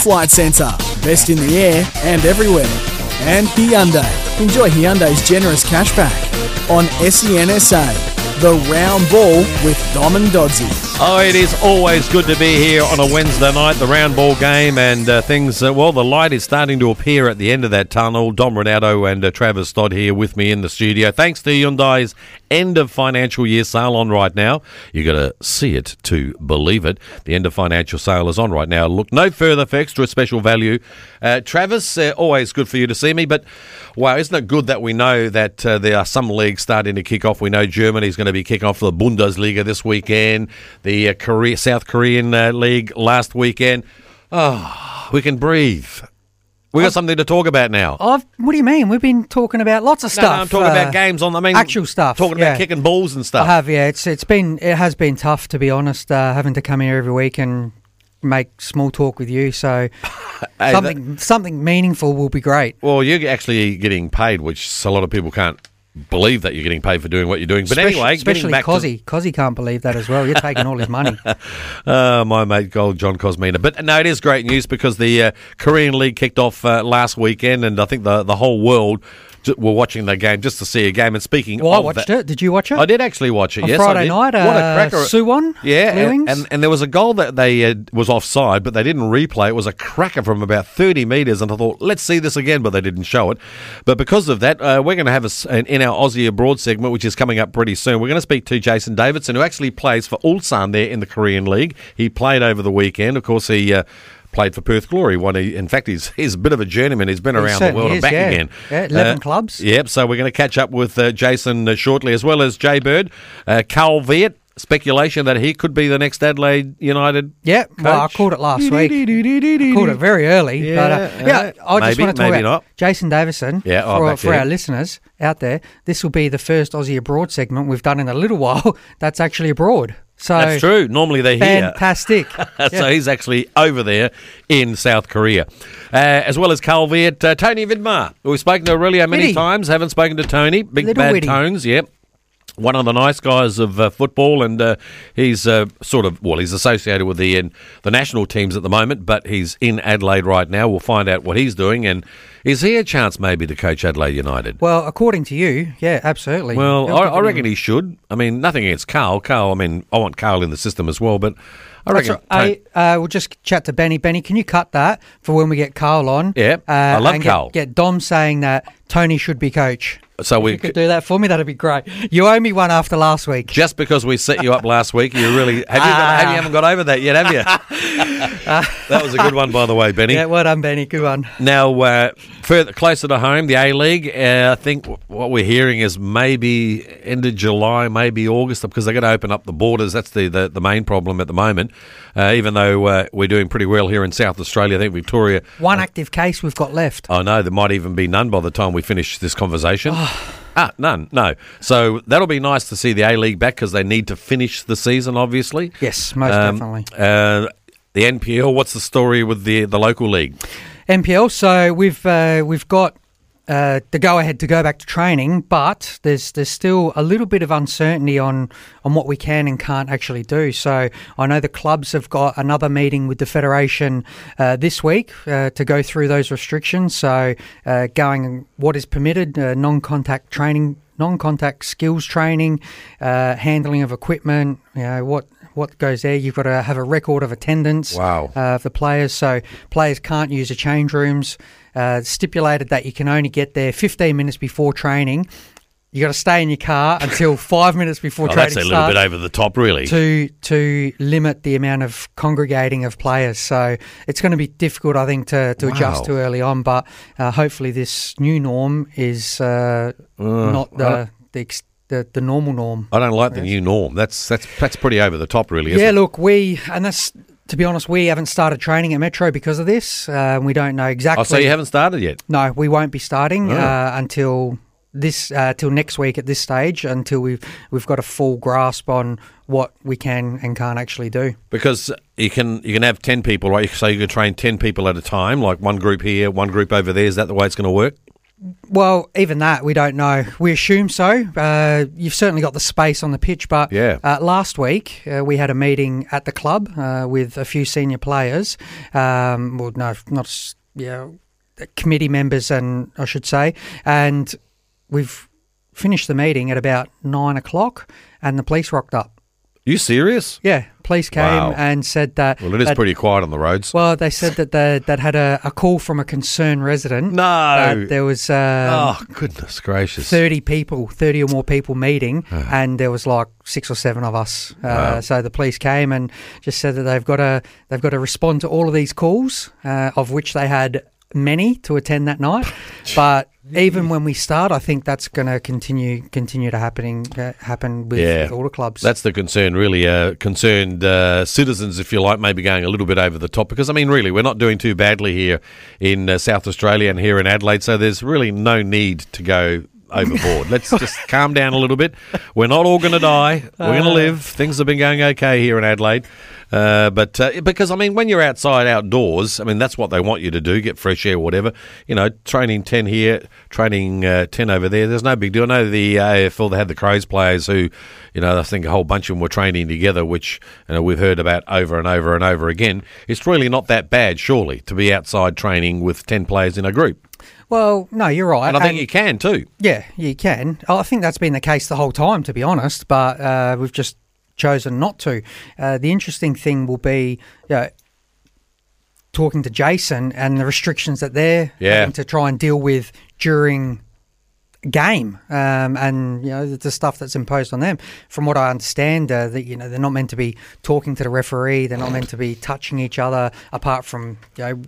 Flight Centre. Best in the air and everywhere. And Hyundai. Enjoy Hyundai's generous cashback on SENSA. The round ball with Dom and Dodsey. Oh, it is always good to be here on a Wednesday night, the round ball game, and uh, things. Uh, well, the light is starting to appear at the end of that tunnel. Dom Renato and uh, Travis Dodd here with me in the studio. Thanks to Hyundai's end of financial year sale on right now. You've got to see it to believe it. The end of financial sale is on right now. Look no further for extra special value. Uh, Travis, uh, always good for you to see me, but wow, isn't it good that we know that uh, there are some leagues starting to kick off? We know Germany's going to be kicking off the Bundesliga this weekend, the uh, Korea, South Korean uh, League last weekend. Oh, we can breathe. We got something to talk about now. I've, what do you mean? We've been talking about lots of No, stuff. no, I'm talking uh, about games on. I mean, actual stuff, Talking yeah. about kicking balls and I stuff. have, yeah. It's it's been it has been tough to be honest, uh, having to come here every week and make small talk with you. So Hey, something something meaningful will be great. Well, you're actually getting paid, which a lot of people can't believe that you're getting paid for doing what you're doing. But Especially- anyway, especially Cozzy. Cozzy can't believe that as well. You're taking all his money. uh, my mate, Gold John Kosmina. But no, it is great news because the uh, Korean League kicked off uh, last weekend, and I think the the whole world were watching the game just to see a game. And speaking Well, I watched that, it. Did you watch it? I did actually watch it. On yes, Friday night, what a uh, cracker! Suwon, yeah, and, and and there was a goal that they uh, was offside, but they didn't replay. It was a cracker from about thirty meters, and I thought, let's see this again, but they didn't show it. But because of that, uh, we're going to have a, an, in our Aussie abroad segment, which is coming up pretty soon. We're going to speak to Jason Davidson, who actually plays for Ulsan there in the Korean League. He played over the weekend. Of course, he. Uh, Played for Perth Glory. One, he, in fact, he's he's a bit of a journeyman. He's been around the world and back yeah. again. Yeah, 11 clubs. Yep. So we're going to catch up with uh, Jason uh, shortly, as well as Jay Bird, uh, Carl Veart. Speculation that he could be the next Adelaide United. Yeah, well, I coach. called it last week. I called it very early. but, uh, Yeah, yeah, yeah. I just Maybe, want to talk about not. Jason Davidson. Yeah, oh, for our listeners out there. This will be the first Aussie abroad segment we've done in a little while. That's actually abroad. So That's true. Normally they're here. fantastic. so he's actually over there in South Korea. Uh, as well as Carl Veart, uh, Tony Vidmar. We've spoken to Aurelio many Witty. times. Haven't spoken to Tony. Big Little bad Witty. tones, yep. One of the nice guys of uh, football, and uh, he's uh, sort of well, he's associated with the uh, the national teams at the moment, but he's in Adelaide right now. We'll find out what he's doing, and is he a chance maybe to coach Adelaide United? Well, according to you, yeah, absolutely. Well, I, I him- reckon he should. I mean, nothing against Carl. Carl, I mean, I want Carl in the system as well, but I reckon. right. I, uh, we'll just chat to Benny. Benny, can you cut that for when we get Carl on? Yeah, uh, I love and get- Carl. Get, Dom saying that Tony should be coach. so If we you could do that for me, that'd be great. You owe me one after last week. just because we set you up last week, you really have you, got, have you haven't got over that yet, have you? that was a good one, by the way, Benny. Yeah, well done, Benny. Good one. Now, uh, further closer to home, the A League. Uh, I think what we're hearing is maybe end of July, maybe August, because they're going to open up the borders. That's the, the, the main problem at the moment. Uh, even though uh, we're doing pretty well here in South Australia, I think Victoria. One active case we've got left. I know there might even be none by the time we finish this conversation. ah, none, no. So that'll be nice to see the A League back because they need to finish the season, obviously. Yes, most Um, definitely. Uh, the NPL. What's the story with the the local league? NPL. So we've uh, we've got uh, the go ahead to go back to training, but there's there's still a little bit of uncertainty on on what we can and can't actually do. So I know the clubs have got another meeting with the federation uh, this week uh, to go through those restrictions. So uh, going what is permitted, uh, non-contact training. Non-contact skills training, uh, handling of equipment. You know what what goes there. You've got to have a record of attendance Wow. uh, for players. So players can't use the change rooms. Uh, stipulated that you can only get there 15 minutes before training. You got to stay in your car until five minutes before Oh, training that's a little starts bit over the top, really. to to limit the amount of congregating of players. So it's going to be difficult, I think, to, to adjust to early on. But uh, hopefully, this new norm is uh, not the the, ex- the the normal norm. I don't like the new norm. That's that's that's pretty over the top, really. Isn't Yeah, it? look, we and that's to be honest, we haven't started training at Metro because of this. Uh, we don't know exactly. Oh, so you haven't started yet? No, we won't be starting Oh. uh, until this uh, till next week at this stage until we've we've got a full grasp on what we can and can't actually do. Because you can you can have ten people, right? So you can train ten people at a time, like one group here, one group over there. Is that the way it's going to work? Well, even that we don't know. We assume so. Uh, you've certainly got the space on the pitch, but Yeah. uh, last week uh, we had a meeting at the club uh, with a few senior players. Um, well, no, not yeah, committee members, and I should say, and we've finished the meeting at about nine o'clock, and the police rocked up. You serious? Yeah, police came Wow. and said that. Well, it is that- pretty quiet on the roads. Well, they said that they that had a, a call from a concerned resident. no. there was um, oh, goodness gracious. 30 people, 30 or more people meeting, and there was like six or seven of us. Uh, Wow. So the police came and just said that they've got to they've got to respond to all of these calls, uh, of which they had many to attend that night. but even when we start, I think that's going to continue continue to happening uh, happen with, Yeah. with all the clubs. That's the concern, really. Uh, concerned uh, citizens, if you like, maybe going a little bit over the top. Because, I mean, really, we're not doing too badly here in uh, South Australia and here in Adelaide. So there's really no need to go overboard. Let's just calm down a little bit. We're not all going to die. We're going to live. Things have been going okay here in Adelaide. Uh, but uh, because I mean, when you're outside outdoors, I mean that's what they want you to do: get fresh air, whatever. You know, training ten here, training uh, ten over there. There's no big deal. I know the AFL they had the Crows players who, you know, I think a whole bunch of them were training together, which you know we've heard about over and over and over again. It's really not that bad, surely, to be outside training with ten players in a group, well, no, you're right. and I think And- you can too. Yeah, you can. I think that's been the case the whole time, to be honest. But uh, we've just chosen not to. Uh, the interesting thing will be you know, talking to Jason and the restrictions that they're Yeah. having to try and deal with during game, um, and you know the- the stuff that's imposed on them. From what I understand, uh, that you know they're not meant to be talking to the referee. They're not meant to be touching each other, apart from you know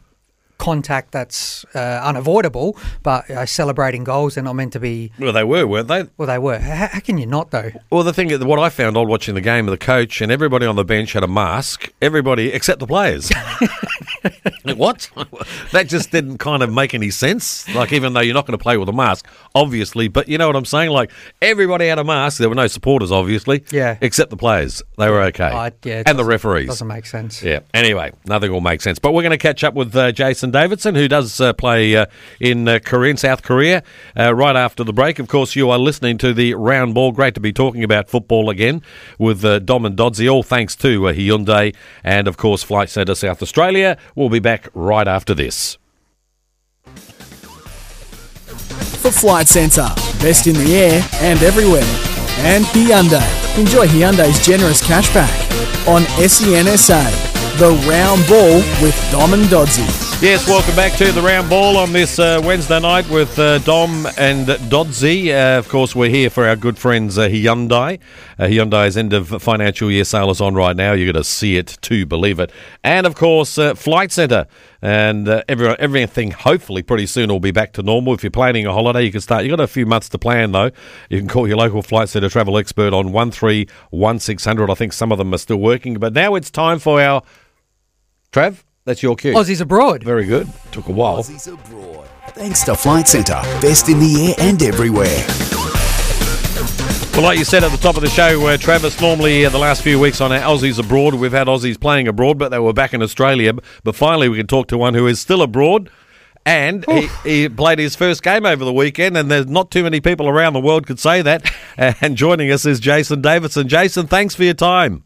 contact that's uh, unavoidable. But uh, celebrating goals, they're not meant to be Well, they were, weren't they? well, they were. How, how can you not, though? Well, the thing, is, what I found while watching the game, the coach and everybody on the bench had a mask. Everybody except the players. What? that just didn't kind of make any sense. Like, even though you're not going to play with a mask, obviously, but you know what I'm saying? Like, everybody had a mask. There were no supporters, obviously. Yeah. Except the players. They were okay. I- yeah, and the referees. Doesn't make sense. Yeah. Anyway, nothing will make sense. But we're going to catch up with uh, Jason Davidson, who does uh, play uh, in uh, Korea, South Korea, uh, right after the break. Of course, you are listening to the round ball. Great to be talking about football again with uh, Dom and Dodsey. All thanks to uh, Hyundai and, of course, Flight Centre South Australia. We'll be back right after this. For Flight Centre, best in the air and everywhere. And Hyundai. Enjoy Hyundai's generous cashback on SENSA. The round ball with Dom and Dodsey. Yes, welcome back to the round ball on this uh, Wednesday night with uh, Dom and Dodsey. Uh, of course, we're here for our good friends uh, Hyundai. Uh, Hyundai's end of financial year sale is on right now. You're going to see it to believe it. And of course, uh, Flight Centre. And uh, every, everything hopefully pretty soon will be back to normal. If you're planning a holiday, you can start. You've got a few months to plan though. You can call your local Flight Centre travel expert on 131600. I think some of them are still working. But now it's time for our. Trav, that's your cue. Aussies abroad. Very good. Took a while. Aussies abroad. Thanks to Flight Centre, best in the air and everywhere. Well, like you said at the top of the show, uh, Travis, normally uh, the last few weeks on our Aussies abroad, we've had Aussies playing abroad, but they were back in Australia. But finally, we can talk to one who is still abroad. And he, he played his first game over the weekend, and there's not too many people around the world could say that. And joining us is Jason Davidson. Jason, thanks for your time.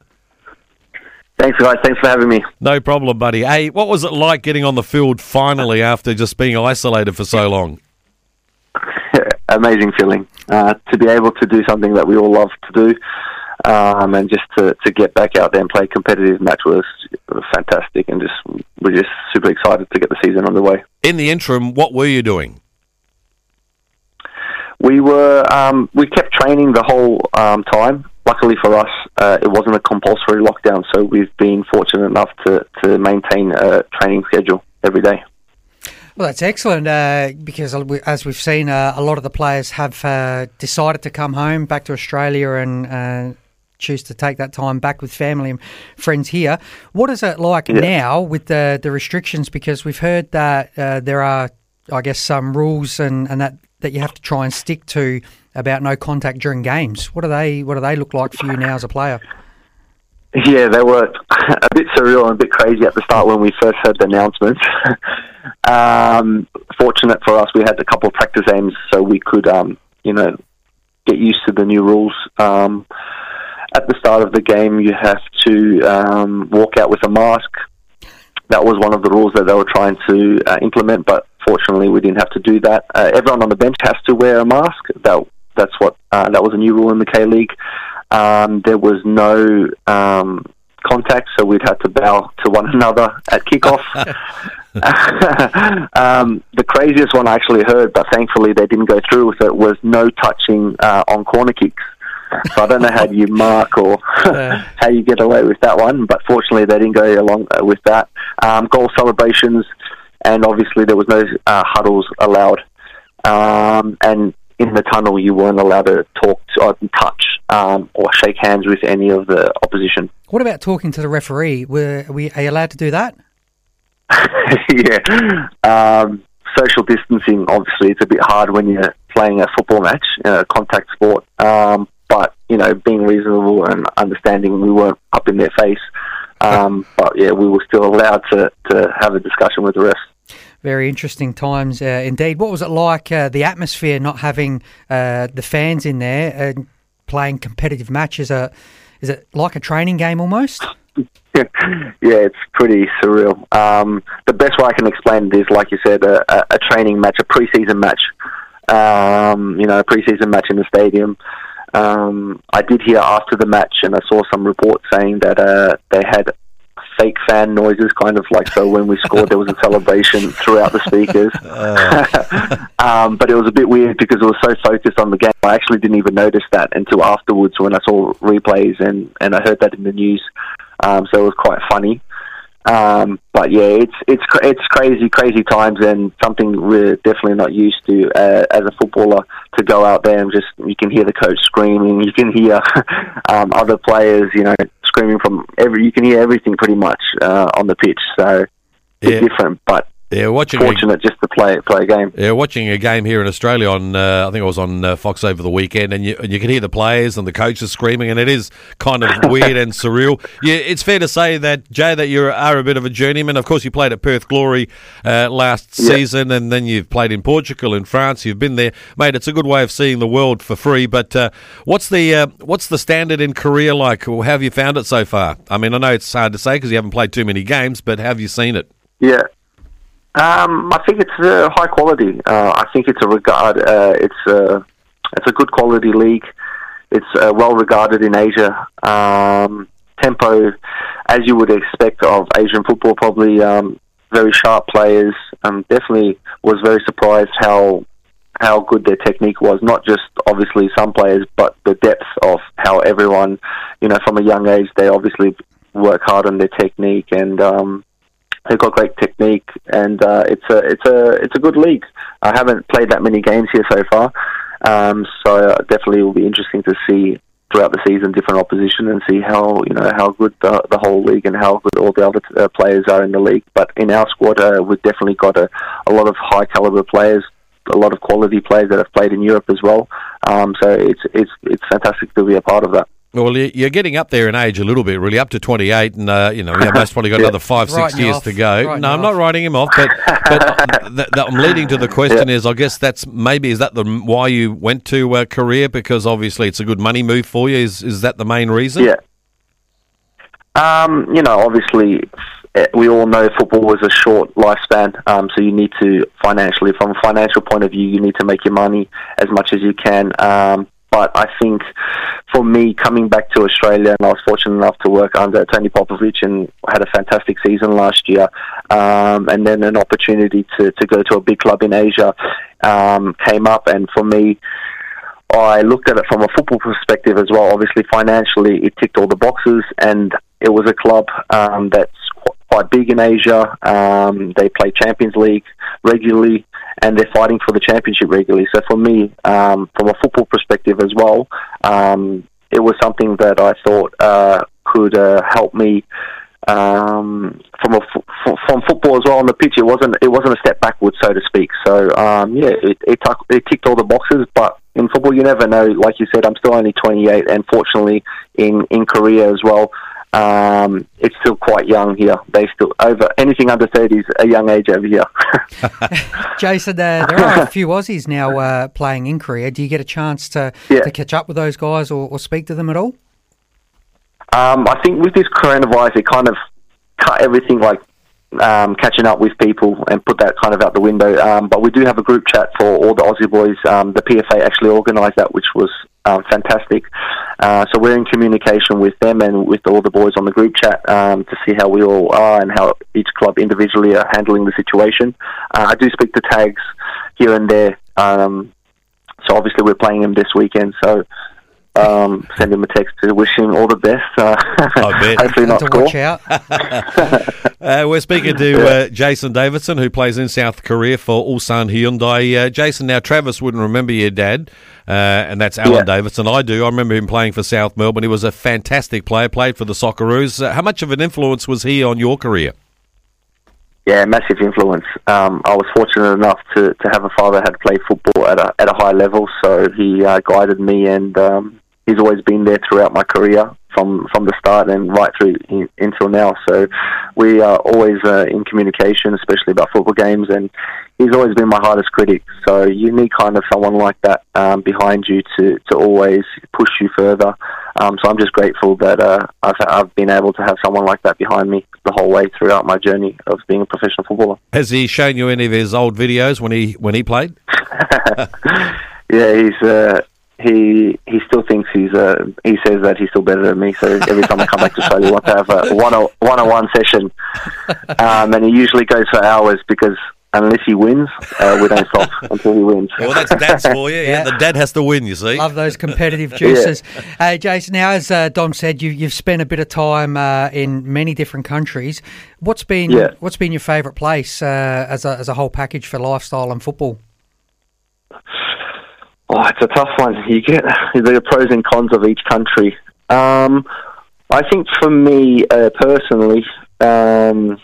Thanks, guys. Thanks for having me. No problem, buddy. Hey, what was it like getting on the field finally after just being isolated for so long? Amazing feeling uh, to be able to do something that we all love to do, um, and just to, to get back out there and play a competitive match was, was fantastic, and just we're just super excited to get the season underway. In the interim, what were you doing? We were um, we kept training the whole um, time. Luckily for us, uh, it wasn't a compulsory lockdown, so we've been fortunate enough to, to maintain a training schedule every day. Well, that's excellent uh, because as we've seen, uh, a lot of the players have uh, decided to come home back to Australia and uh, choose to take that time back with family and friends here. What is it like Yeah. now with the, the restrictions? Because we've heard that uh, there are, I guess, some rules and, and that, that you have to try and stick to about no contact during games. What do they What do they look like for you now as a player? Yeah, they were a bit surreal and a bit crazy at the start when we first heard the announcements. um, fortunate for us, we had a couple of practice games, so we could, um, you know, get used to the new rules. Um, at the start of the game, you have to um, walk out with a mask. That was one of the rules that they were trying to uh, implement, but fortunately, we didn't have to do that. Uh, everyone on the bench has to wear a mask. That that's what uh, that was a new rule in the K League. Um, there was no um, contact, so we'd have to bow to one another at kickoff. um, the craziest one I actually heard, but thankfully they didn't go through with it, was no touching uh, on corner kicks. So I don't know how you mark or how you get away with that one, but fortunately they didn't go along uh, with that. Um, goal celebrations, and obviously there was no uh, huddles allowed. Um, and in the tunnel, you weren't allowed to talk to, or touch um, or shake hands with any of the opposition. What about talking to the referee? Were, we, are you allowed to do that? yeah. Um, social distancing, obviously, it's a bit hard when you're playing a football match, a contact sport. Um, but, you know, being reasonable and understanding, we weren't up in their face. Um, but, yeah, we were still allowed to, to have a discussion with the rest. Very interesting times uh, indeed. What was it like, uh, the atmosphere, not having uh, the fans in there and playing competitive matches? Uh, is it like a training game almost? yeah, it's pretty surreal. Um, the best way I can explain it is, like you said, a, a training match, a preseason match. Um, you know, a preseason match in the stadium. Um, I did hear after the match, and I saw some reports saying that uh, they had fake fan noises, kind of like so when we scored, there was a celebration throughout the speakers. Uh. um, but it was a bit weird because it was so focused on the game. I actually didn't even notice that until afterwards when I saw replays and, and I heard that in the news. Um, so it was quite funny. Um, but yeah, it's it's it's crazy, crazy times, and something we're definitely not used to uh, as a footballer. To go out there and just you can hear the coach screaming, you can hear um, other players, you know, screaming from every. You can hear everything pretty much uh, on the pitch. So it's yeah. different, but yeah, watching fortunate a, just to play play a game. Yeah, watching a game here in Australia on uh, I think it was on uh, Fox over the weekend, and you and you can hear the players and the coaches screaming, and it is kind of weird and surreal. Yeah, it's fair to say that Jay that you are a bit of a journeyman. Of course, you played at Perth Glory uh, last yeah. season, and then you've played in Portugal and France. You've been there, mate. It's a good way of seeing the world for free. But uh, what's the uh, what's the standard in Korea like? How have you found it so far? I mean, I know it's hard to say because you haven't played too many games, but have you seen it? Yeah, um, I think it's uh, high quality. Uh, I think it's a regard. Uh, it's a it's a good quality league. It's uh, well regarded in Asia. Um, tempo, as you would expect of Asian football, probably um, very sharp players. Um, definitely was very surprised how how good their technique was. Not just obviously some players, but the depth of how everyone, you know, from a young age, they obviously work hard on their technique and um, They've got great technique, and uh, it's a it's a it's a good league. I haven't played that many games here so far, um, so definitely will be interesting to see throughout the season different opposition and see how you know how good the, the whole league and how good all the other uh, players are in the league. But in our squad, uh, we've definitely got a, a lot of high caliber players, a lot of quality players that have played in Europe as well. Um, so it's it's it's fantastic to be a part of that. Well, you're getting up there in age a little bit, really, up to 28, and uh, you know, you've most probably got yeah. another five, six years to go. no, I'm not writing him off, but, but th- th- I'm leading to the question: yeah. is I guess that's maybe is that the why you went to uh, Korea because obviously it's a good money move for you. Is is that the main reason? Yeah. Um, you know, obviously, eh, we all know football is a short lifespan, um, so you need to financially, from a financial point of view, you need to make your money as much as you can. Um, but I think for me, coming back to Australia, and I was fortunate enough to work under Tony Popovic and had a fantastic season last year, um, and then an opportunity to, to go to a big club in Asia um, came up, and for me, I looked at it from a football perspective as well. Obviously, financially, it ticked all the boxes, and it was a club um, that's quite big in Asia. Um, they play Champions League regularly and they're fighting for the championship regularly. So for me, um, from a football perspective as well, um, it was something that I thought uh, could uh, help me um, from a f- from football as well on the pitch. It wasn't it wasn't a step backwards, so to speak. So um, yeah, it it, tuck, it ticked all the boxes, but in football, you never know. Like you said, I'm still only 28, and fortunately, in in Korea as well, um, it's still quite young here. They still over anything under thirty is a young age over here. Jason, uh, there are a few Aussies now uh, playing in Korea. Do you get a chance to, Yeah. to catch up with those guys or, or speak to them at all? Um, I think with this coronavirus, it kind of cut everything like um, catching up with people and put that kind of out the window. Um, but we do have a group chat for all the Aussie boys. Um, the PFA actually organised that, which was um, fantastic. Uh, so we're in communication with them and with all the boys on the group chat um, to see how we all are and how each club individually are handling the situation. Uh, I do speak to tags here and there. Um, so obviously we're playing them this weekend. So um, send him a text to wish him all the best. Uh, I bet. hopefully not to score. watch out. Uh, we're speaking to uh, Jason Davidson, who plays in South Korea for Ulsan Hyundai. Uh, Jason, now Travis wouldn't remember your dad, uh, and that's Alan Yeah. Davidson. I do. I remember him playing for South Melbourne. He was a fantastic player, played for the Socceroos. Uh, how much of an influence was he on your career? Yeah, massive influence. Um, I was fortunate enough to, to have a father that had played football at a at a high level, so he uh, guided me, and um, he's always been there throughout my career from from the start and right through in, until now. So we are always uh, in communication, especially about football games, and he's always been my hardest critic. So you need kind of someone like that um, behind you to, to always push you further. Um, so I'm just grateful that uh, I've, I've been able to have someone like that behind me the whole way throughout my journey of being a professional footballer. Has he shown you any of his old videos when he when he played? Yeah, he's uh, he he still thinks he's uh, he says that he's still better than me. So every time I come back to Australia, he wants to have a one one on one session, um, and he usually goes for hours because unless he wins, uh, we don't stop until he wins. Well, that's dad's for you. Yeah, Yeah. the dad has to win. You see. Love those competitive juices. Hey, Jason, now as uh, Dom said, you, you've spent a bit of time uh, in many different countries. What's been Yeah. what's been your favourite place uh, as a as a whole package for lifestyle and football? Oh, it's a tough one. You get the pros and cons of each country. Um, I think for me uh, personally, um,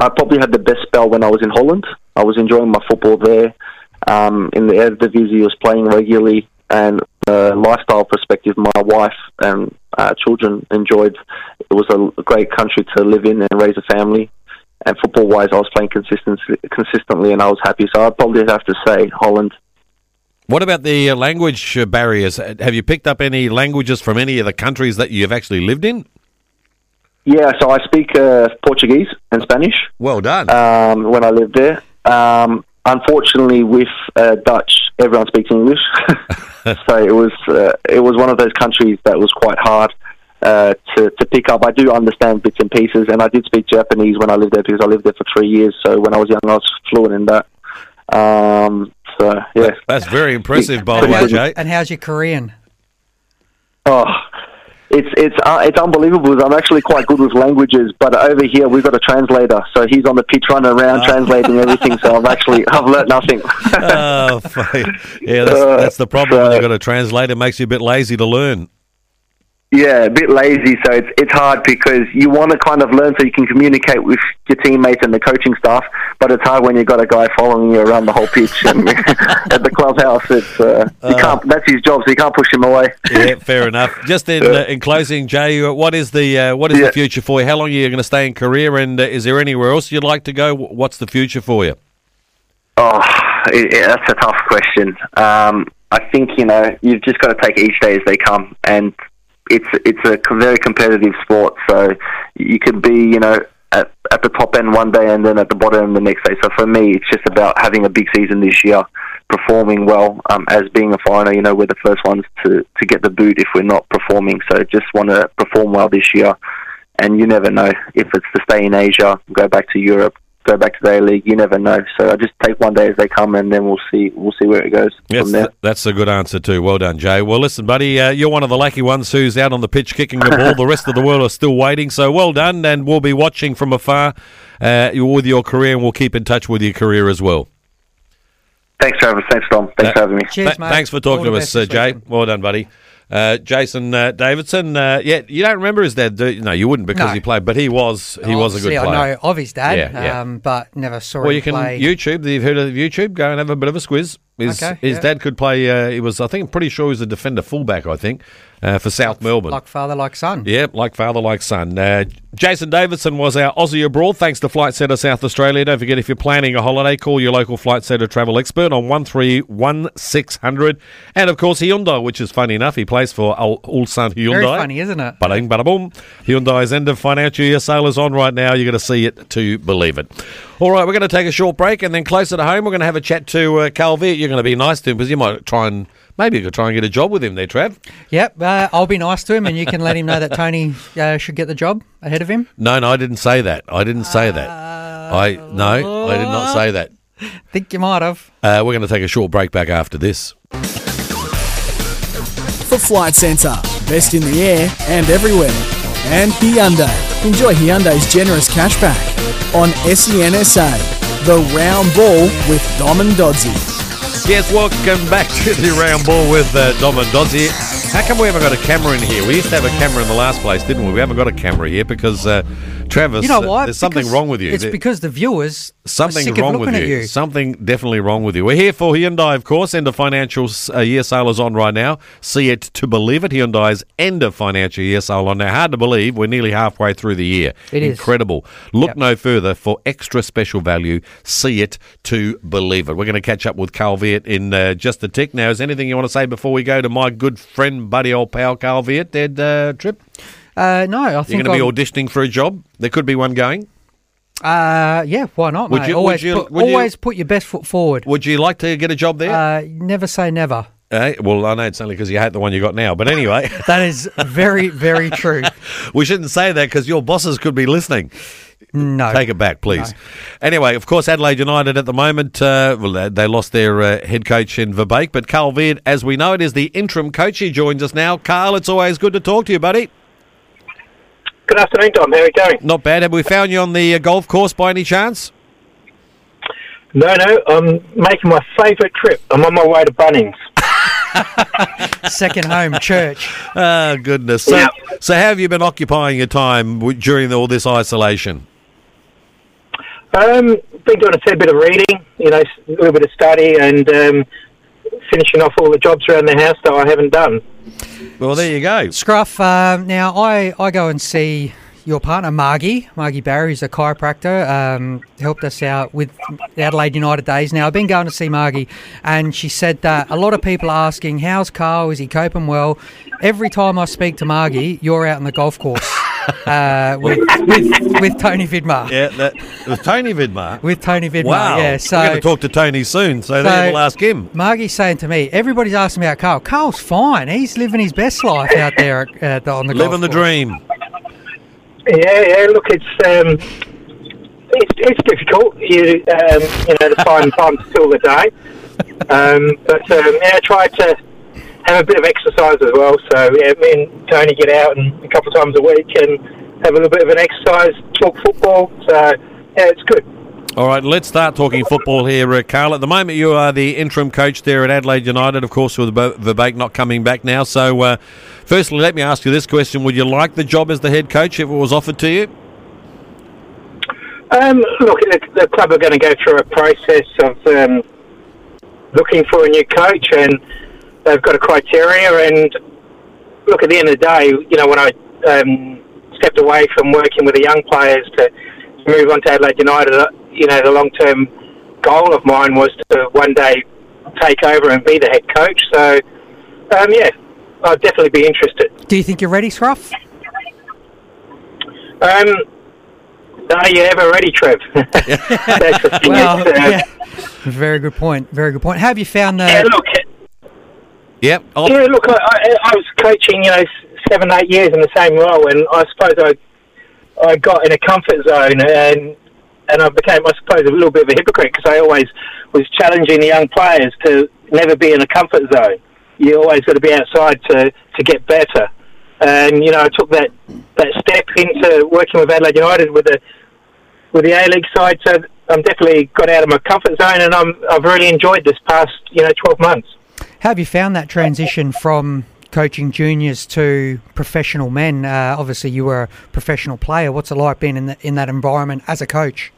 I probably had the best spell when I was in Holland. I was enjoying my football there. Um, in the Eredivisie, I was playing regularly, and uh, lifestyle perspective, my wife and uh, children enjoyed. It was a great country to live in and raise a family. And football-wise, I was playing consistently, consistently, and I was happy. So I'd probably have to say Holland. What about the uh, language uh, barriers? Uh, Have you picked up any languages from any of the countries that you've actually lived in? Yeah, so I speak uh, Portuguese and Spanish Well done. um, when I lived there. Um, unfortunately, with uh, Dutch, everyone speaks English, so it was uh, it was one of those countries that was quite hard uh, to to pick up. I do understand bits and pieces, and I did speak Japanese when I lived there because I lived there for three years. So when I was young, I was fluent in that. Um, so yeah, That's very impressive, by the way, how's- Jay. And how's your Korean? Oh, it's it's uh, it's unbelievable. I'm actually quite good with languages, but over here we've got a translator, so he's on the pitch running around translating everything. So I've actually I've learnt nothing. oh, fuck. yeah, that's, that's the problem when you've got a translator. It makes you a bit lazy to learn. Yeah, a bit lazy, so it's it's hard because you want to kind of learn so you can communicate with your teammates and the coaching staff, but it's hard when you've got a guy following you around the whole pitch and at the clubhouse. It's uh, you can't. That's his job, so you can't push him away. Yeah, fair enough. Just in uh, in closing, Jay, uh, what is the uh, what is Yeah. the future for you? How long are you going to stay in Korea, and uh, is there anywhere else you'd like to go? What's the future for you? Oh, it, it, that's a tough question. Um, I think you know you've just got to take each day as they come, and it's it's a very competitive sport. So you could be you know at, at the top end one day and then at the bottom the next day. So for me, it's just about having a big season this year, performing well. Um, as being a foreigner, you know we're the first ones to to get the boot if we're not performing. So just want to perform well this year. And you never know if it's to stay in Asia, go back to Europe, go back to the A League. You never know. So I just take one day as they come, and then we'll see. We'll see where it goes Yes, from there. that's a good answer too. Well done, Jay. Well, listen, buddy, uh, you're one of the lucky ones who's out on the pitch kicking the ball. the rest of the world are still waiting. So well done, and we'll be watching from afar uh, with your career, and we'll keep in touch with your career as well. Thanks, Travis. Thanks, Tom. Thanks That- for having me. Cheers, Th- mate. Thanks for talking All to us, uh, Jay. Well done, buddy. Uh, Jason uh, Davidson. Uh, yeah, you don't remember his dad? Do you? No, you wouldn't because No. he played, but he was he was a good player. I know of his dad, Yeah, yeah. Um, but never saw Well, him you can play. YouTube. You've heard of YouTube? Go and have a bit of a squiz. His, Okay, his yeah. dad could play. Uh, he was, I think, pretty sure he was a defender fullback. I think uh, for South Melbourne. Like father, like son. Yeah, like father, like son. Uh, Jason Davidson was our Aussie abroad. Thanks to Flight Centre South Australia. Don't forget, if you're planning a holiday, call your local Flight Centre travel expert on 131600. And of course, Hyundai, which is funny enough. He plays for Ul- Ulsan Hyundai. Very funny, isn't it? Bada boom. Hyundai's end of financial year sale is on right now. You're going to see it to believe it. All right, we're going to take a short break and then closer to home, we're going to have a chat to uh, Carl Veart. You're going to be nice to him because you might try and maybe you could try and get a job with him there, Trav. Yep, uh, I'll be nice to him, and you can let him know that Tony uh, should get the job ahead of him. No, no, I didn't say that. I didn't say that. I no, I did not say that. Think you might have. Uh, we're going to take a short break back after this. For Flight Centre, best in the air and everywhere. And Hyundai. Enjoy Hyundai's generous cashback on E SENSA. The round ball with Dom and Dodsey. Yes, welcome back to the round ball with uh, Dom and Dodgy. How come we haven't got a camera in here? We used to have a camera in the last place, didn't we? We haven't got a camera here because uh, Travis, You know uh, why? there's something Because wrong with you. It's because the viewers Something wrong with you. you. Something definitely wrong with you. We're here for Hyundai, of course. End of financial uh, year sale is on right now. See it to believe it. Hyundai's end of financial year sale on now. Hard to believe. We're nearly halfway through the year. It is. Incredible. Look Yep. no further for extra special value. See it to believe it. We're going to catch up with Carl Veart in uh, just a tick. Now, is anything you want to say before we go to my good friend, buddy, old pal, Carl Veart, dead uh, trip? Uh, no, I think You're going to be auditioning for a job? There could be one going. Uh, yeah, why not, Would mate? you- would always you- put, would you- always put your best foot forward. Would you like to get a job there? Uh, never say never. Eh? Well, I know it's only because you hate the one you got now. But anyway, That is very, very true. we shouldn't say that because your bosses could be listening. No. Take it back, please. Anyway, of course, Adelaide United at the moment, uh, well, they- they lost their uh, head coach in Verbeek, but Carl Veart, as we know it, is the interim coach. He joins us now. Carl, it's always good to talk to you, buddy. Good afternoon, Dom. How are you going? Not bad. Have we found you on the uh, golf course by any chance? No, no, I'm making my favourite trip. I'm on my way to Bunnings. Second home, church. Oh, goodness. So, Yeah. so how have you been occupying your time during all this isolation? Um, been doing a fair bit of reading, you know, a little bit of study, and um, finishing off all the jobs around the house that I haven't done. Well, there you go. Scruff, um, now I, I go and see your partner, Margie. Margie Barry, who's a chiropractor, um, helped us out with the Adelaide United days. Now, I've been going to see Margie, and she said that a lot of people are asking, How's Carl? Is he coping well? Every time I speak to Margie, you're out on the golf course uh, with, with, with Tony Vidmar. Yeah, that was Tony Vidmar. With Tony Vidmar, Wow. yeah. So, We're going to talk to Tony soon, so, then we'll ask him. Margie's saying to me, everybody's asking about Carl. Carl's fine. He's living his best life out there at, uh, on the golf Living the course. dream. Yeah, yeah. Look, it's um, it's, it's difficult. You um, you know to find time to fill the day. Um, but um, yeah, I try to have a bit of exercise as well. So yeah, me and Tony get out and a couple of times a week and have a little bit of an exercise, talk football. So yeah, it's good. All right, let's start talking football here, uh, Carl. At the moment, you are the interim coach there at Adelaide United, of course, with Ver- Verbeek not coming back now. So, uh, firstly, let me ask you this question: Would you like the job as the head coach if it was offered to you? Um, look, the, the club are going to go through a process of um, looking for a new coach, and they've got a criteria. And look, at the end of the day, you know, when I um, stepped away from working with the young players to move on to Adelaide United, uh, you know, the long-term goal of mine was to one day take over and be the head coach. So, um, yeah, I'd definitely be interested. Do you think you're ready, Scruff? Um, are you ever ready, Trev? Well, uh, yeah. Very good point. Very good point. How have you found the? Yeah, look, Yep. I'll- yeah, look. I, I, I was coaching, you know, seven, eight years in the same role, and I suppose I, I got in a comfort zone, and and I became, I suppose, a little bit of a hypocrite because I always was challenging the young players to never be in a comfort zone. You always got to be outside to to get better, and you know, I took that that step into working with Adelaide United with the with the A League side, so I'm definitely got out of my comfort zone, and I'm I've really enjoyed this past, you know, 12 months. How have you found that transition from coaching juniors to professional men? Uh, obviously, you were a professional player. What's it like being in, the, in that environment as a coach?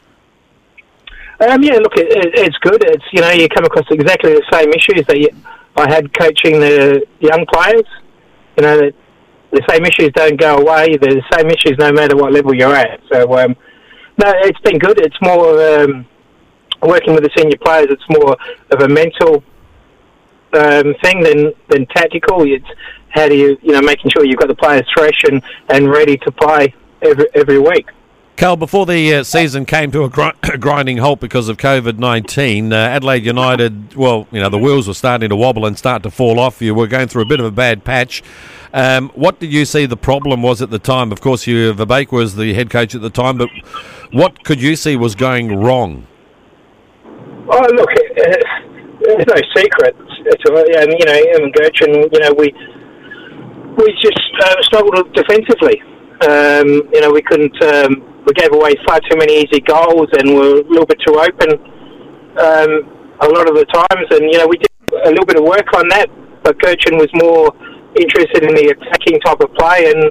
Um, yeah, look, it, it, it's good. It's you know you come across exactly the same issues that you, I had coaching the young players. You know that the same issues don't go away. They're the same issues no matter what level you're at. So um, no, it's been good. It's more um, working with the senior players. It's more of a mental um, thing than than tactical. It's how do you you know making sure you've got the players fresh and, and ready to play every every week. Carl, before the uh, season came to a gr- grinding halt because of COVID 19, uh, Adelaide United, well, you know, the wheels were starting to wobble and start to fall off. You were going through a bit of a bad patch. Um, what did you see the problem was at the time? Of course, you Verbeek was the head coach at the time, but what could you see was going wrong? Oh, look, it, there's no secret. It's, um, you know, Evan Gertjan, you know, we we just uh, struggled defensively. Um, you know, we couldn't. Um, we gave away far too many easy goals, and we were a little bit too open um, a lot of the times. And you know, we did a little bit of work on that, but Gertjan was more interested in the attacking type of play, and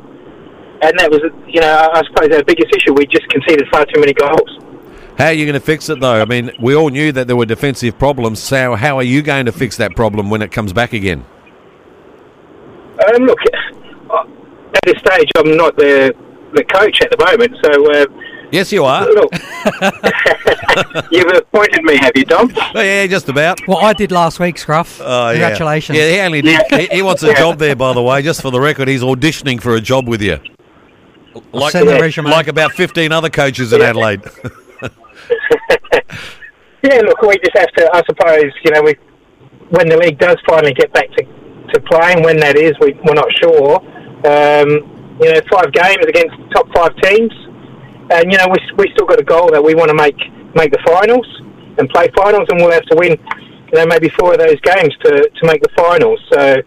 and that was, you know, I suppose our biggest issue. We just conceded far too many goals. How are you going to fix it, though? I mean, we all knew that there were defensive problems. So, how are you going to fix that problem when it comes back again? Um, look, at this stage, I'm not the the coach at the moment, so. Uh, yes, you are. Look, you've appointed me, have you, Dom? Oh, yeah, just about. Well, I did last week, Scruff. Oh, yeah. Congratulations. Yeah, he only did. Yeah. He, he wants a Yeah. job there, by the way. Just for the record, he's auditioning for a job with you. Like, Send the resume. like about 15 other coaches in Yeah. Adelaide. Yeah, look, we just have to. I suppose you know, we when the league does finally get back to, to playing, when that is, we, we're not sure. Um, you know, five games against top five teams, and you know, we we still got a goal that we want to make make the finals and play finals, and we'll have to win. You know, maybe four of those games to, to make the finals. So,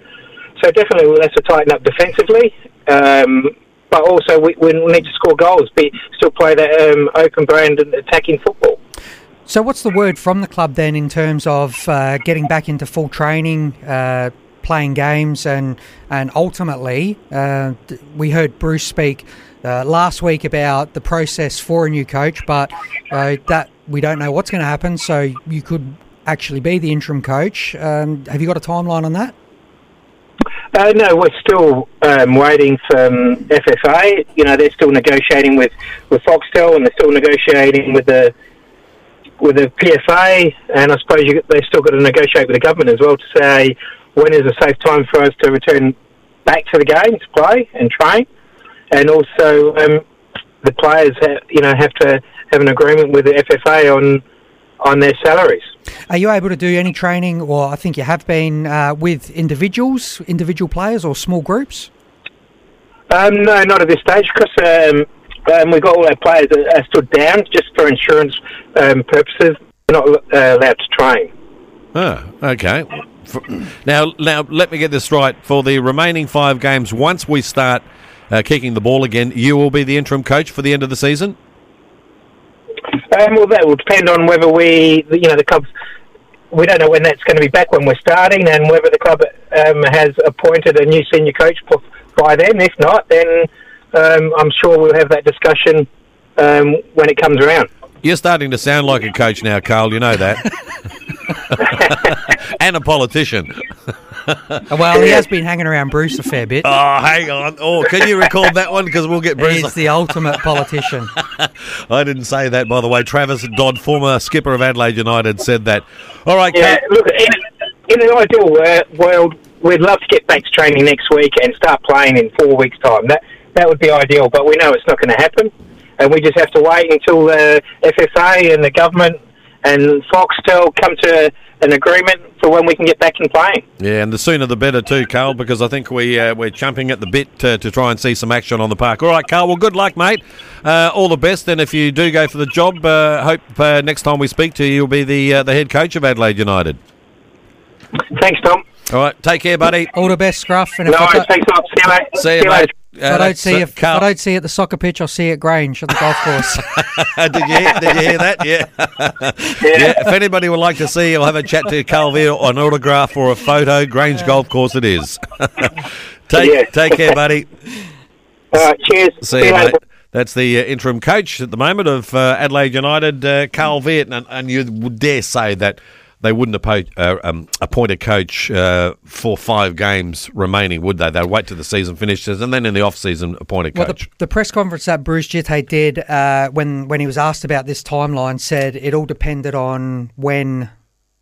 so definitely we'll have to tighten up defensively. Um, but also we, we need to score goals, be still play that um, open brand and attacking football. So, what's the word from the club then in terms of uh, getting back into full training, uh, playing games, and and ultimately, uh, we heard Bruce speak uh, last week about the process for a new coach, but uh, that we don't know what's going to happen. So, you could actually be the interim coach. Um, have you got a timeline on that? Uh, no, we're still um, waiting for um, FFA. You know, they're still negotiating with, with Foxtel, and they're still negotiating with the with the PFA. And I suppose you, they've still got to negotiate with the government as well to say when is a safe time for us to return back to the game to play and train. And also, um, the players, ha- you know, have to have an agreement with the FFA on on their salaries. Are you able to do any training, or I think you have been uh, with individuals, individual players, or small groups? Um, no, not at this stage, because um, um, we've got all our players are, are stood down just for insurance um, purposes. They're not uh, allowed to train. Oh, okay. For, now, now let me get this right. For the remaining five games, once we start uh, kicking the ball again, you will be the interim coach for the end of the season. Um, well, that will depend on whether we, you know, the club. We don't know when that's going to be back when we're starting, and whether the club um, has appointed a new senior coach by then. If not, then um, I'm sure we'll have that discussion um, when it comes around. You're starting to sound like a coach now, Carl. You know that. and a politician. Well, he has been hanging around Bruce a fair bit. Oh, hang on. Oh, can you record that one? Because we'll get Bruce. He's the ultimate politician. I didn't say that, by the way. Travis Dodd, former skipper of Adelaide United, said that. All right, Yeah, Carl. look, in, in an ideal uh, world, we'd love to get back to training next week and start playing in four weeks' time. That that would be ideal, but we know it's not going to happen, and we just have to wait until the FFA and the government and Foxtel come to an agreement for when we can get back in playing. Yeah, and the sooner the better too, Carl, because I think we uh, we're jumping at the bit uh, to try and see some action on the park. All right, Carl. Well, good luck, mate. Uh, all the best. And if you do go for the job, uh, hope uh, next time we speak to you, you'll be the uh, the head coach of Adelaide United. Thanks, Tom. All right, take care, buddy. All the best, Scruff. And No, I, worries, don't- thanks a. See you later. See you, mate. If I don't see you, if I don't see you at the soccer pitch, I'll see you at Grange at the golf course. did you hear, did you hear that? Yeah. yeah. If anybody would like to see or have a chat to Carl Veart an autograph or a photo, Grange Golf Course it is. take Yeah. take care, buddy. All right, cheers. See you, mate. That's the uh, interim coach at the moment of uh, Adelaide United, uh, Carl Veart, and, and you would dare say that they wouldn't appoint, uh, um, appoint a coach uh, for five games remaining, would they? They'd wait till the season finishes and then in the off season appoint a Well, coach. the, the press conference that Bruce Djite did uh, when when he was asked about this timeline said it all depended on when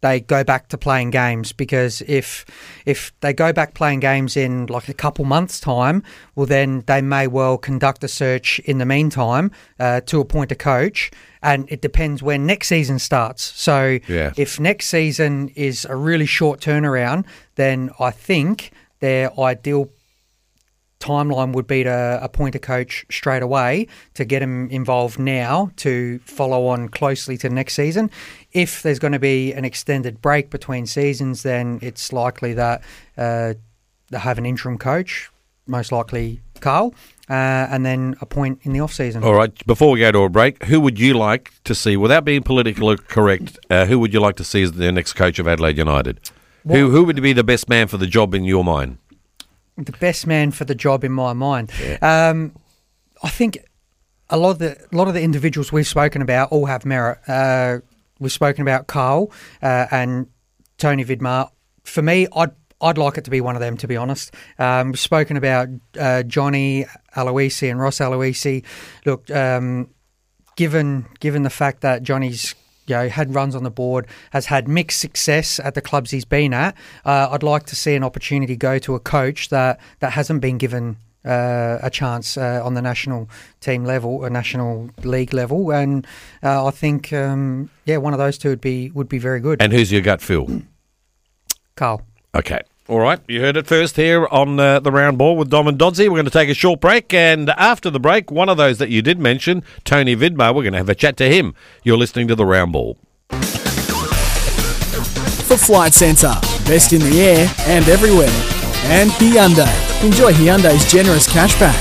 they go back to playing games because if if they go back playing games in like a couple months time, well then they may well conduct a search in the meantime uh, to appoint a coach, and it depends when next season starts. So Yeah. if next season is a really short turnaround, then I think their ideal timeline would be to appoint a coach straight away to get him involved now to follow on closely to next season. If there's going to be an extended break between seasons, then it's likely that uh, they have an interim coach, most likely Carl, uh, and then appoint in the off season. All right, before we go to a break, who would you like to see, without being politically correct, uh, who would you like to see as the next coach of Adelaide United? Who, who would be the best man for the job in your mind? The best man for the job in my mind. Um, I think a lot of the a lot of the individuals we've spoken about all have merit. Uh, we've spoken about Carl uh, and Tony Vidmar. For me, I'd I'd like it to be one of them. To be honest, um, we've spoken about uh, Johnny Aloisi and Ross Aloisi. Look, um, given given the fact that Johnny's you know had runs on the board, has had mixed success at the clubs he's been at, uh, I'd like to see an opportunity go to a coach that that hasn't been given. Uh, a chance uh, on the national team level, a national league level, and uh, I think, um, yeah, one of those two would be would be very good. And who's your gut feel? Carl, Okay. All right, you heard it first here on uh, the round ball with Dom and Dodsey. We're going to take a short break, and after the break, one of those that you did mention, Tony Vidmar, we're going to have a chat to him. You're listening to the round ball. For Flight Centre, best in the air and everywhere. And Hyundai. Enjoy Hyundai's generous cashback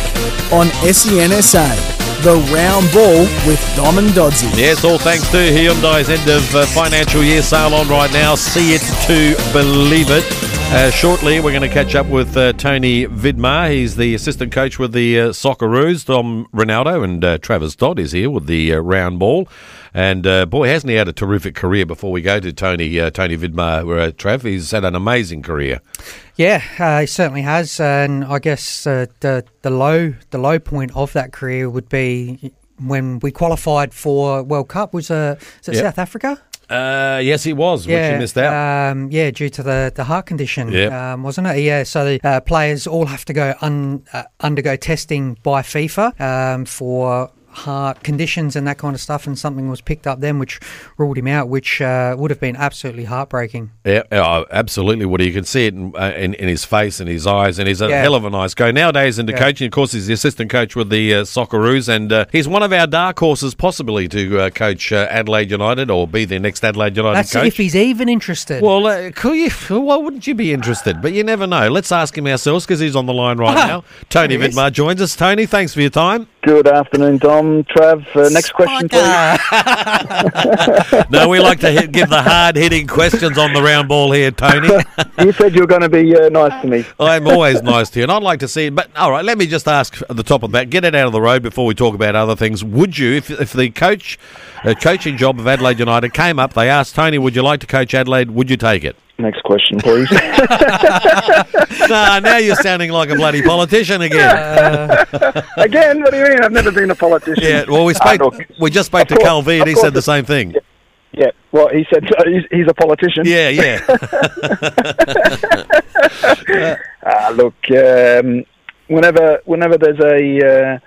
on SENSA. The round ball with Dom and Dodsey. Yes, all thanks to Hyundai's end of uh, financial year sale on right now. See it to believe it. Uh, shortly, we're going to catch up with uh, Tony Vidmar. He's the assistant coach with the uh, Socceroos. Tom Ronaldo and uh, Travis Dodd is here with the uh, round ball. And uh, boy, hasn't he had a terrific career before we go to Tony uh, Tony Vidmar, uh, Trav? He's had an amazing career. Yeah, uh, he certainly has, and I guess uh, the the low the low point of that career would be when we qualified for World Cup. Was uh, it Yep. South Africa? Uh, yes, it was, which you missed out. Um, yeah, due to the, the heart condition, Yep. um, wasn't it? Yeah, so the uh, players all have to go un, uh, undergo testing by FIFA um, for heart conditions and that kind of stuff, and something was picked up then which ruled him out, which uh, would have been absolutely heartbreaking. Yeah, oh, absolutely. Woody, you can see it in, uh, in, in his face and his eyes, and he's a Yeah. hell of a nice guy. Nowadays, into Yeah. coaching, of course, he's the assistant coach with the uh, Socceroos, and uh, he's one of our dark horses, possibly to uh, coach uh, Adelaide United or be their next Adelaide United That's coach. if he's even interested. well, uh, could you, why wouldn't you be interested? But you never know. Let's ask him ourselves because he's on the line right now. Tony There he is. Vidmar joins us. Tony, thanks for your time. Good afternoon, Dom. Trav, uh, next question, please. No, we like to hit, give the hard hitting questions on the round ball here, Tony. You said you were going to be uh, nice to me. I'm always nice to you, and I'd like to see it. But all right, let me just ask at the top of that, get it out of the road before we talk about other things. Would you, if, if the coach, uh, coaching job of Adelaide United came up, they asked Tony, "Would you like to coach Adelaide?" Would you take it? Next question, please. nah, now you're sounding like a bloody politician again. Again, what do you mean? I've never been a politician. Yeah, well, we Ah, spoke. look, we just spoke to course- Calvi, and he said the same thing. yeah, well, he said uh, he's, he's a politician. Yeah, yeah. Ah, look, um, whenever whenever there's a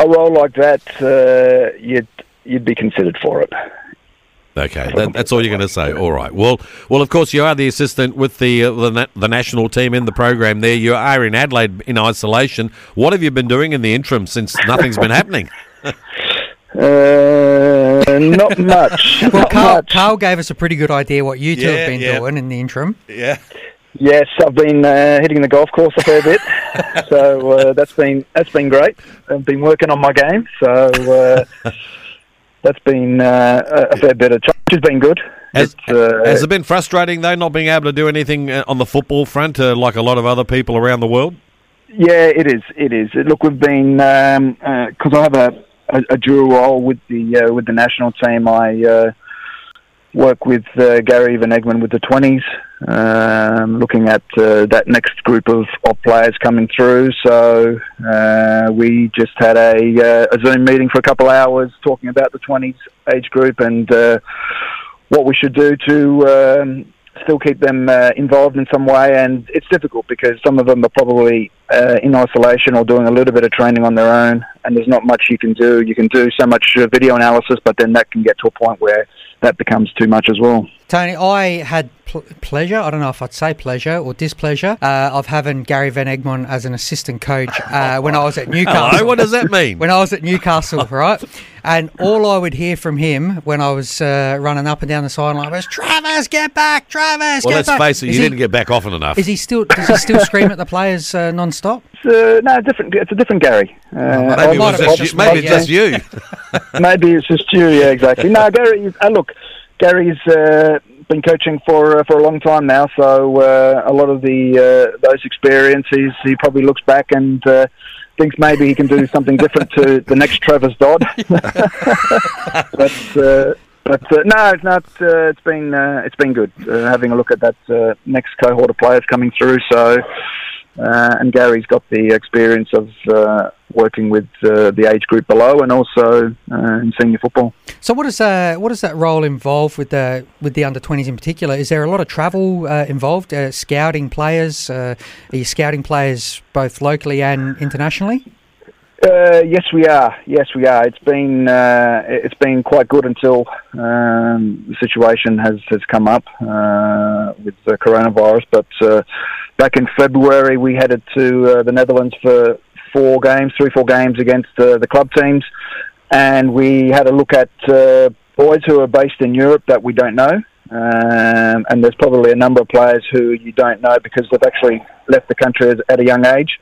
uh, a role like that, uh, you'd you'd be considered for it. Okay, that, that's all you're going to say. All right. Well, well, of course, you are the assistant with the uh, the, the national team in the program. There, you are in Adelaide in isolation. What have you been doing in the interim since nothing's been happening? Uh, not much. well, not Carl, much. Carl gave us a pretty good idea what you two Yeah, have been yeah. doing in the interim. Yeah. Yes, I've been uh, hitting the golf course a fair bit, so uh, that's been that's been great. I've been working on my game, so uh, that's been uh, a fair bit of challenge. Has been good. Has, It's, uh, has it been frustrating though, not being able to do anything uh, on the football front, uh, like a lot of other people around the world? Yeah, it is. It is. Look, we've been because I have a, a, a dual role with the uh, with the national team. I uh, work with uh, Gary Van Egmond with the twenties, um, looking at uh, that next group of, of players coming through. So uh, we just had a, uh, a Zoom meeting for a couple of hours talking about the twenties age group and uh, what we should do to. Um, still keep them uh, involved in some way, and it's difficult because some of them are probably in isolation or doing a little bit of training on their own, and there's not much you can do. You can do so much video analysis, but then that can get to a point where that becomes too much as well. Tony, I had pl- pleasure, I don't know if I'd say pleasure or displeasure, uh, of having Gary Van Egmond as an assistant coach uh, when I was at Newcastle. Hello, what does that mean? when I was at Newcastle, right? And all I would hear from him when I was uh, running up and down the sideline was, Travis, get back, Travis, well, get let's back. face it, Is you he- didn't get back often enough. Is he still? Does he still scream at the players uh, non-stop? It's, uh, no, different. It's a different Gary. Uh, maybe it was just, just you, maybe been- just you. Maybe it's just you. Yeah, exactly. No, Gary. Uh, look, Gary's uh, been coaching for uh, for a long time now, so uh, a lot of the uh, those experiences, he probably looks back and. Uh, Thinks maybe he can do something different to the next Travis Dodd, but uh, but uh, no, it's not. Uh, it's been uh, it's been good uh, having a look at that uh, next cohort of players coming through. So, uh, and Gary's got the experience of uh, working with uh, the age group below, and also uh, in senior football. So what does uh, what does that role involve with the with the under twenties in particular? Is there a lot of travel uh, involved? Uh, scouting players? Uh, are you scouting players both locally and internationally? Uh, yes, we are. Yes, we are. It's been uh, it's been quite good until um, the situation has, has come up uh, with the coronavirus. But uh, back in February, we headed to uh, the Netherlands for four games, three four games against uh, the club teams, and we had a look at uh, boys who are based in Europe that we don't know. Um, and there's probably a number of players who you don't know because they've actually left the country at- a young age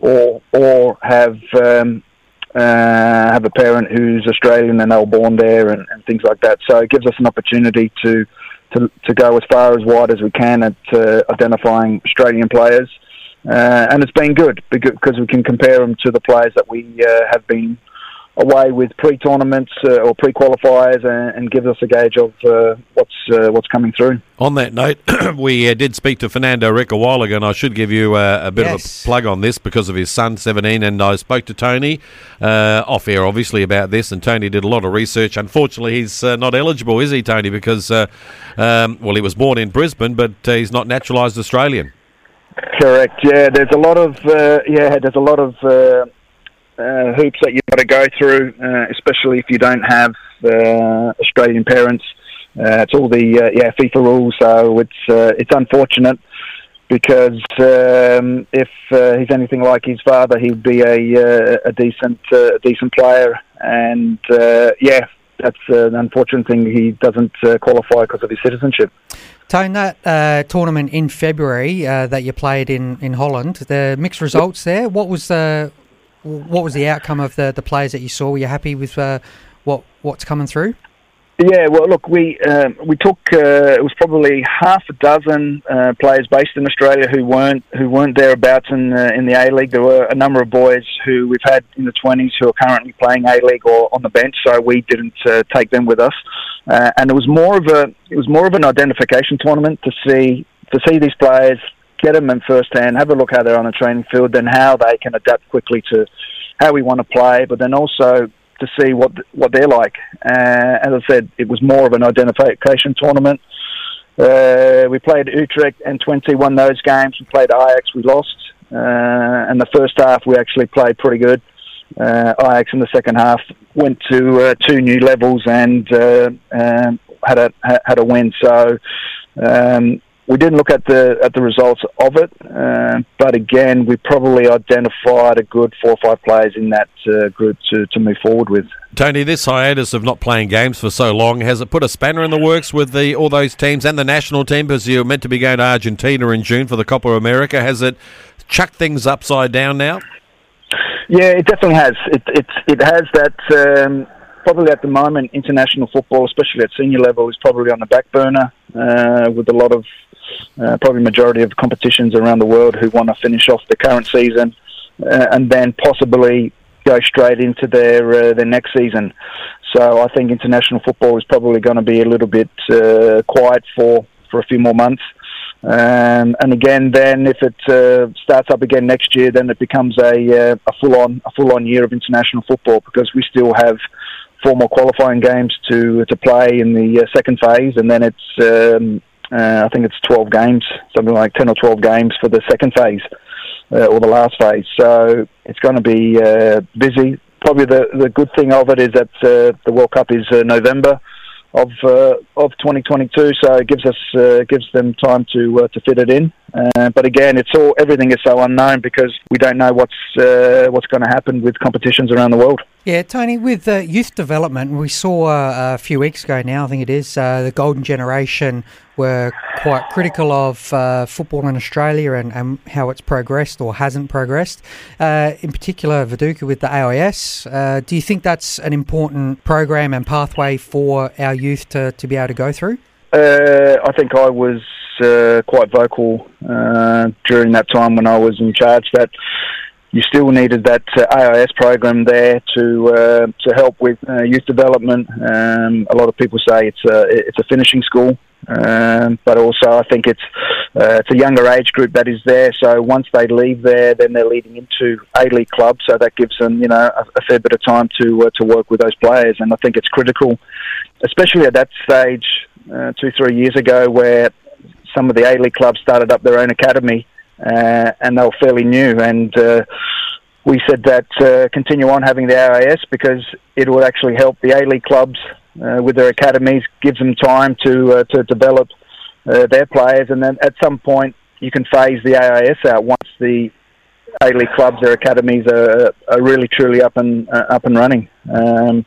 or or have um, uh, have a parent who's Australian and they were born there and, and things like that. So it gives us an opportunity to to, to go as far as wide as we can at uh, identifying Australian players, uh, and it's been good because we can compare them to the players that we uh, have been away with pre-tournaments uh, or pre-qualifiers and, and gives us a gauge of uh, what's uh, what's coming through. On that note, we uh, did speak to Fernando Rech a while ago, and I should give you uh, a bit Yes. of a plug on this because of his son, 17. And I spoke to Tony uh, off air, obviously, about this. And Tony did a lot of research. Unfortunately, he's uh, not eligible, is he, Tony? Because, uh, um, well, he was born in Brisbane, but uh, he's not naturalised Australian. Correct. Yeah, there's a lot of uh, yeah, there's a lot of uh, uh, hoops that you've got to go through, uh, especially if you don't have uh, Australian parents. Uh, it's all the yeah FIFA rules, so it's it's unfortunate because um, if he's anything like his father, he'd be a a decent decent player, and yeah. That's uh, an unfortunate thing. He doesn't uh, qualify because of his citizenship. Tone, that uh, tournament in February uh, that you played in, in Holland, the mixed results there. What was the what was the outcome of the, the players that you saw? Were you happy with uh, what what's coming through? Yeah, well, look, we um, we took uh, it was probably half a dozen uh, players based in Australia who weren't who weren't thereabouts in uh, in the A League. There were a number of boys who we've had in the twenties who are currently playing A League or on the bench, so we didn't uh, take them with us. Uh, and it was more of a it was more of an identification tournament to see to see these players get them in first hand, have a look how they're on the training field, then how they can adapt quickly to how we want to play, but then also to see what what they're like. Uh, as I said, it was more of an identification tournament. Uh, we played Utrecht and 20 won those games. We played Ajax, we lost. Uh, and the first half we actually played pretty good. Uh, Ajax in the second half went to uh, two new levels and uh, um, had a had a win. So um, we didn't look at the at the results of it, uh, but again, we probably identified a good four or five players in that uh, group to, to move forward with. Tony, this hiatus of not playing games for so long, has it put a spanner in the works with the all those teams and the national team because you're meant to be going to Argentina in June for the Copa America? Has it chucked things upside down now? Yeah, it definitely has. It it it has that. Um, probably at the moment, international football, especially at senior level, is probably on the back burner uh, with a lot of uh, probably majority of competitions around the world who want to finish off the current season uh, and then possibly go straight into their uh, their next season. So I think international football is probably going to be a little bit uh, quiet for, for a few more months. Um, and again, then if it uh, starts up again next year, then it becomes a, uh, a full on a full on year of international football because we still have four more qualifying games to to play in the uh, second phase, and then it's um, uh, I think it's twelve games, something like ten or twelve games for the second phase uh, or the last phase. So it's going to be uh, busy. Probably the the good thing of it is that uh, the World Cup is uh, November of uh, of 2022, so it gives us gives them time to to fit it in. But again, it's all everything is so unknown because we don't know what's what's going to happen with competitions around the world. Yeah, Tony, with uh, youth development, we saw uh, a few weeks ago now, I think it is, uh, the Golden Generation were quite critical of uh, football in Australia and, and how it's progressed or hasn't progressed. Uh, in particular, Viduka with the AIS. Uh, do you think that's an important program and pathway for our youth to, to be able to go through? Uh, I think I was uh, quite vocal uh, during that time when I was in charge that you still needed that uh, AIS program there to uh, to help with uh, youth development. Um, a lot of people say it's a it's a finishing school, um, but also I think it's uh, it's a younger age group that is there. So once they leave there, then they're leading into A League clubs. So that gives them you know a, a fair bit of time to uh, to work with those players, and I think it's critical, especially at that stage uh, two three years ago where some of the A League clubs started up their own academy uh, and they were fairly new. And uh, we said that uh, continue on having the AIS because it would actually help the A League clubs with their academies, gives them time to uh, to develop uh, their players, and then at some point you can phase the AIS out once the League clubs, their academies are, are really truly up and uh, up and running. Um,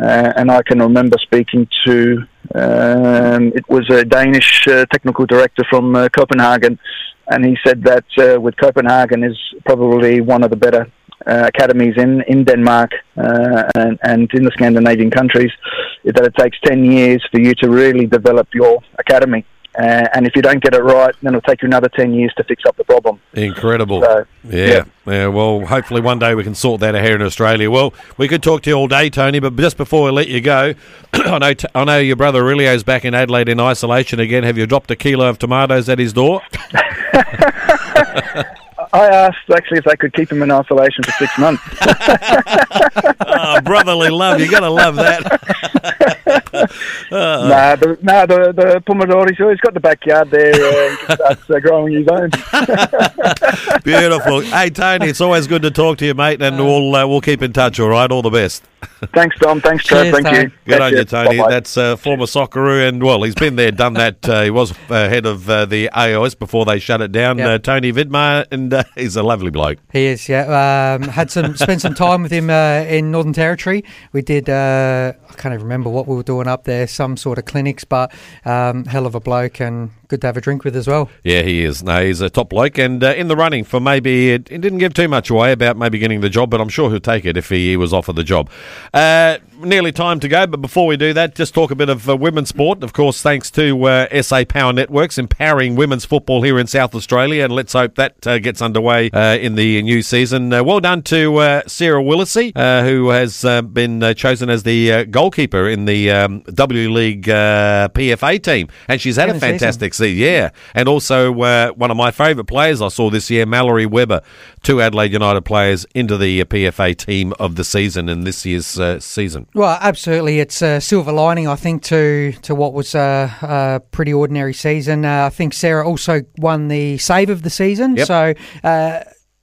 uh, and I can remember speaking to um, it was a Danish uh, technical director from uh, Copenhagen, and he said that uh, with Copenhagen is probably one of the better uh, academies in in Denmark uh, and, and in the Scandinavian countries. That it takes ten years for you to really develop your academy. Uh, and if you don't get it right, then it'll take you another 10 years to fix up the problem. Incredible. So, yeah. yeah. yeah. Well, hopefully one day we can sort that out here in Australia. Well, we could talk to you all day, Tony, but just before we let you go, I know t- I know your brother Aurelio's back in Adelaide in isolation again. Have you dropped a kilo of tomatoes at his door? I asked actually if they could keep him in isolation for six months. oh, brotherly love. you got to love that. nah, the, nah, the, the Pomodori, he's got the backyard there. Uh, he can uh, growing his own. Beautiful. Hey, Tony, it's always good to talk to you, mate, and we'll, uh, we'll keep in touch, all right? All the best. Thanks, Tom. Thanks, Trev. Thank Tony. you. Good Catch on you, Tony. Bye-bye. That's uh, former Socceroo, and well, he's been there, done that. Uh, he was uh, head of uh, the AIS before they shut it down. Yep. Uh, Tony Vidmar, and uh, he's a lovely bloke. He is, yeah. Um, had some spent some time with him uh, in Northern Territory. We did. Uh, I can't even remember what we were doing up there. Some sort of clinics, but um, hell of a bloke and good to have a drink with as well. Yeah, he is. No, he's a top bloke, and uh, in the running for maybe it, it didn't give too much away about maybe getting the job, but I'm sure he'll take it if he, he was offered the job. Uh, nearly time to go, but before we do that, just talk a bit of uh, women's sport. Of course, thanks to uh, SA Power Networks empowering women's football here in South Australia, and let's hope that uh, gets underway uh, in the new season. Well done to Sarah Willacy, who has been chosen as the goalkeeper in the um, W League uh, PFA team, and she's had a fantastic season. Yeah, and also uh, one of my favourite players I saw this year, Mallory Weber, two Adelaide United players into the uh, PFA team of the season in this year's uh, season. Well, absolutely, it's a silver lining, I think, to to what was a, a pretty ordinary season. Uh, I think Sarah also won the save of the season, Yep. so.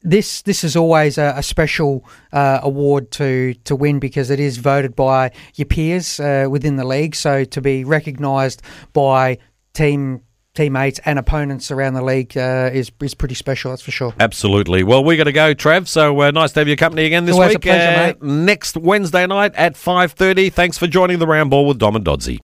This this is always a, a special uh, award to to win because it is voted by your peers uh, within the league. So to be recognised by team teammates and opponents around the league uh, is is pretty special. That's for sure. Absolutely. Well, we got to go, Trav. So uh, nice to have your company again this Always a week. pleasure, Uh, Next Wednesday night at five thirty. Thanks for joining the round ball with Dom and Dodsey.